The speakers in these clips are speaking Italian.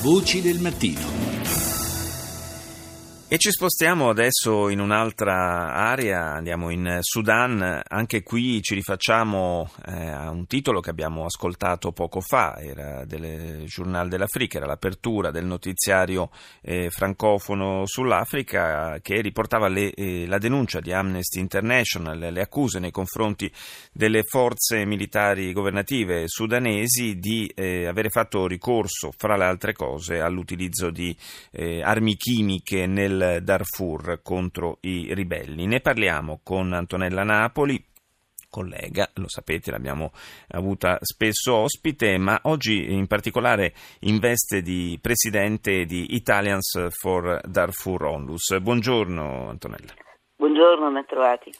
Voci del mattino. E ci spostiamo adesso in un'altra area, andiamo in Sudan, anche qui ci rifacciamo eh, a un titolo che abbiamo ascoltato poco fa, era del Journal dell'Africa, era l'apertura del notiziario eh, francofono sull'Africa che riportava le, eh, la denuncia di Amnesty International, le accuse nei confronti delle forze militari governative sudanesi di eh, avere fatto ricorso, fra le altre cose, all'utilizzo di eh, armi chimiche nel Darfur contro i ribelli. Ne parliamo con Antonella Napoli, collega, lo sapete, l'abbiamo avuta spesso ospite, ma oggi in particolare in veste di presidente di Italians for Darfur Onlus. Buongiorno Antonella. Buongiorno, ben trovati.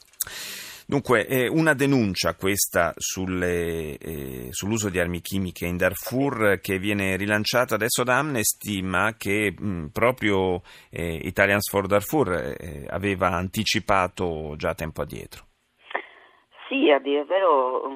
Dunque, eh, una denuncia questa sulle, eh, sull'uso di armi chimiche in Darfur che viene rilanciata adesso da Amnesty, ma che mh, proprio eh, Italians for Darfur eh, aveva anticipato già tempo addietro. Sì, a dire il vero,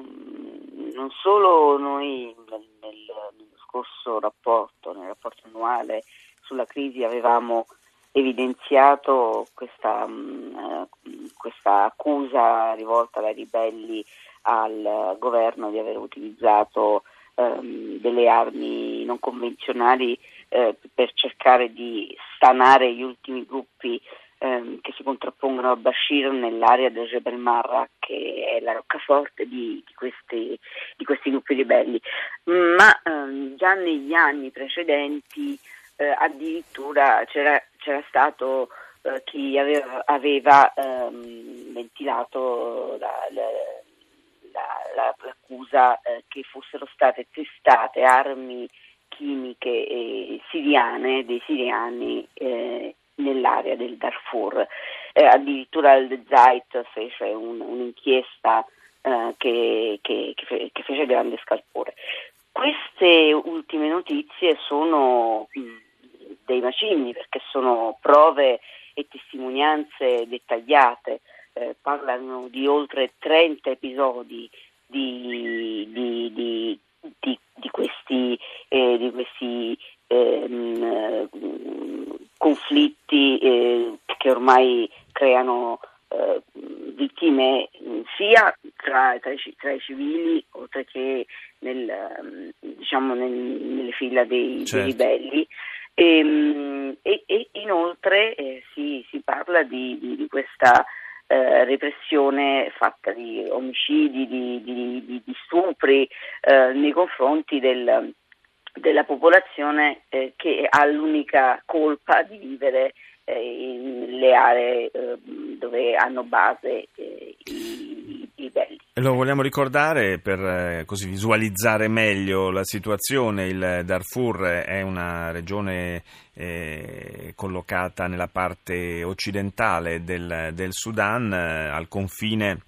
non solo noi nel, nel scorso rapporto, nel rapporto annuale sulla crisi avevamo evidenziato questa, mh, questa accusa rivolta dai ribelli al governo di aver utilizzato ehm, delle armi non convenzionali eh, per cercare di stanare gli ultimi gruppi ehm, che si contrappongono a Bashir nell'area del Jebel Marra, che è la roccaforte di, di, questi, di questi, gruppi ribelli. Ma ehm, già negli anni precedenti eh, addirittura c'era, c'era stato eh, chi aveva, aveva ehm, ventilato la, la, la, l'accusa eh, che fossero state testate armi chimiche siriane dei siriani eh, nell'area del Darfur. Eh, addirittura il Zeit fece un, un'inchiesta eh, che, che, che, fe, che, fece grande scalpore. Queste ultime notizie sono dei macigni perché sono prove e testimonianze dettagliate, eh, parlano di oltre 30 episodi di, di, di, di questi, eh, di questi ehm, conflitti eh, che ormai creano eh, vittime sia tra, tra, i, tra, i, civili oltre che nel, ehm, diciamo nel, nelle fila dei, certo. dei ribelli e, ehm, e, e inoltre eh, si, si, parla di, di, questa eh, repressione fatta di omicidi, di, di stupri eh, nei confronti del, della popolazione eh, che ha l'unica colpa di vivere eh, nelle aree eh, dove hanno base i, i belli. Lo vogliamo ricordare per eh, così visualizzare meglio la situazione. Il Darfur è una regione eh, collocata nella parte occidentale del, del Sudan, eh, al confine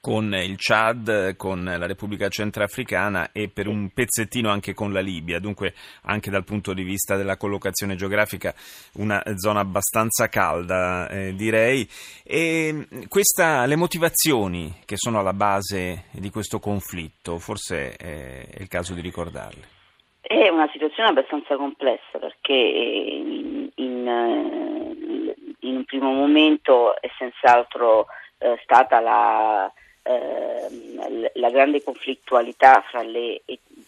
con il Chad, con la Repubblica Centrafricana e per un pezzettino anche con la Libia, dunque anche dal punto di vista della collocazione geografica una zona abbastanza calda eh, direi. E questa, le motivazioni che sono alla base di questo conflitto, forse è il caso di ricordarle. È una situazione abbastanza complessa perché in, in, eh, in un primo momento è senz'altro eh, stata la eh, la grande conflittualità fra le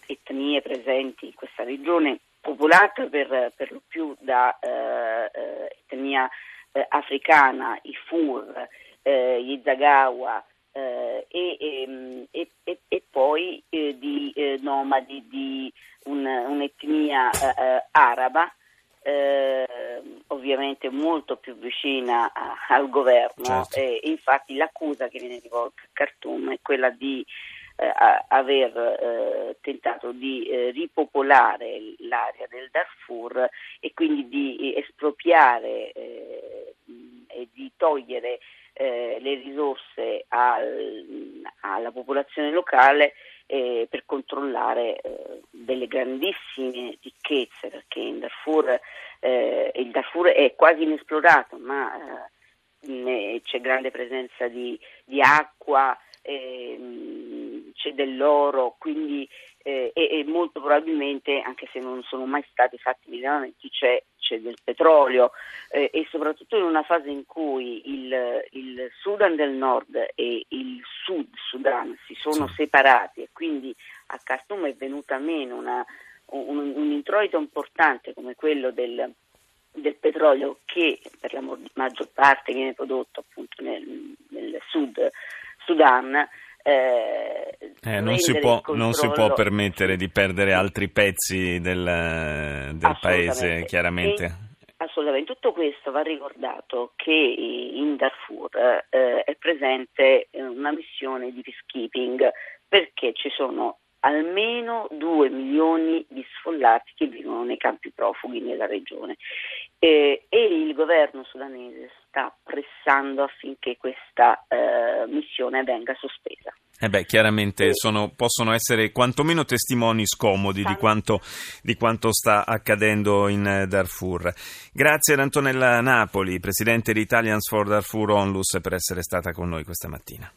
etnie presenti in questa regione, popolata per, per lo più da eh, eh etnia eh, africana, i Fur, eh, gli Zagawa e, ehm, e, e, e, poi di nomadi di un, un'etnia araba eh, ovviamente molto più vicina a, al governo certo. e infatti l'accusa che viene rivolta a Khartoum è quella di eh, aver eh, tentato di eh, ripopolare l'area del Darfur e quindi di espropriare eh, e di togliere eh, le risorse al, alla popolazione locale eh, per controllare eh, delle grandissime ricchezze, perché in Darfur, eh, il Darfur è quasi inesplorato, ma eh, c'è grande presenza di, di acqua, ehm, c'è dell'oro, quindi eh, e, e, molto probabilmente, anche se non sono mai stati fatti rilevamenti, c'è, c'è del petrolio eh, e soprattutto in una fase in cui il, il, Sudan del Nord e il Sud Sudan si sono separati e quindi a Khartoum è venuta meno una, un, un, introito importante come quello del, del petrolio che per la maggior parte viene prodotto appunto nel, nel Sud Sudan eh, eh, non, si può, non, si può, permettere di perdere altri pezzi del, del paese, chiaramente. E, assolutamente, tutto questo va ricordato che in Darfur eh, è presente una missione di peacekeeping perché ci sono almeno 2 milioni di sfollati che vivono nei campi profughi nella regione eh, e il governo sudanese sta pressando affinché questa eh, missione venga sospesa. Eh beh, chiaramente sono, possono essere quantomeno testimoni scomodi di quanto, di quanto, sta accadendo in Darfur. Grazie ad Antonella Napoli, presidente di Italians for Darfur Onlus, per essere stata con noi questa mattina.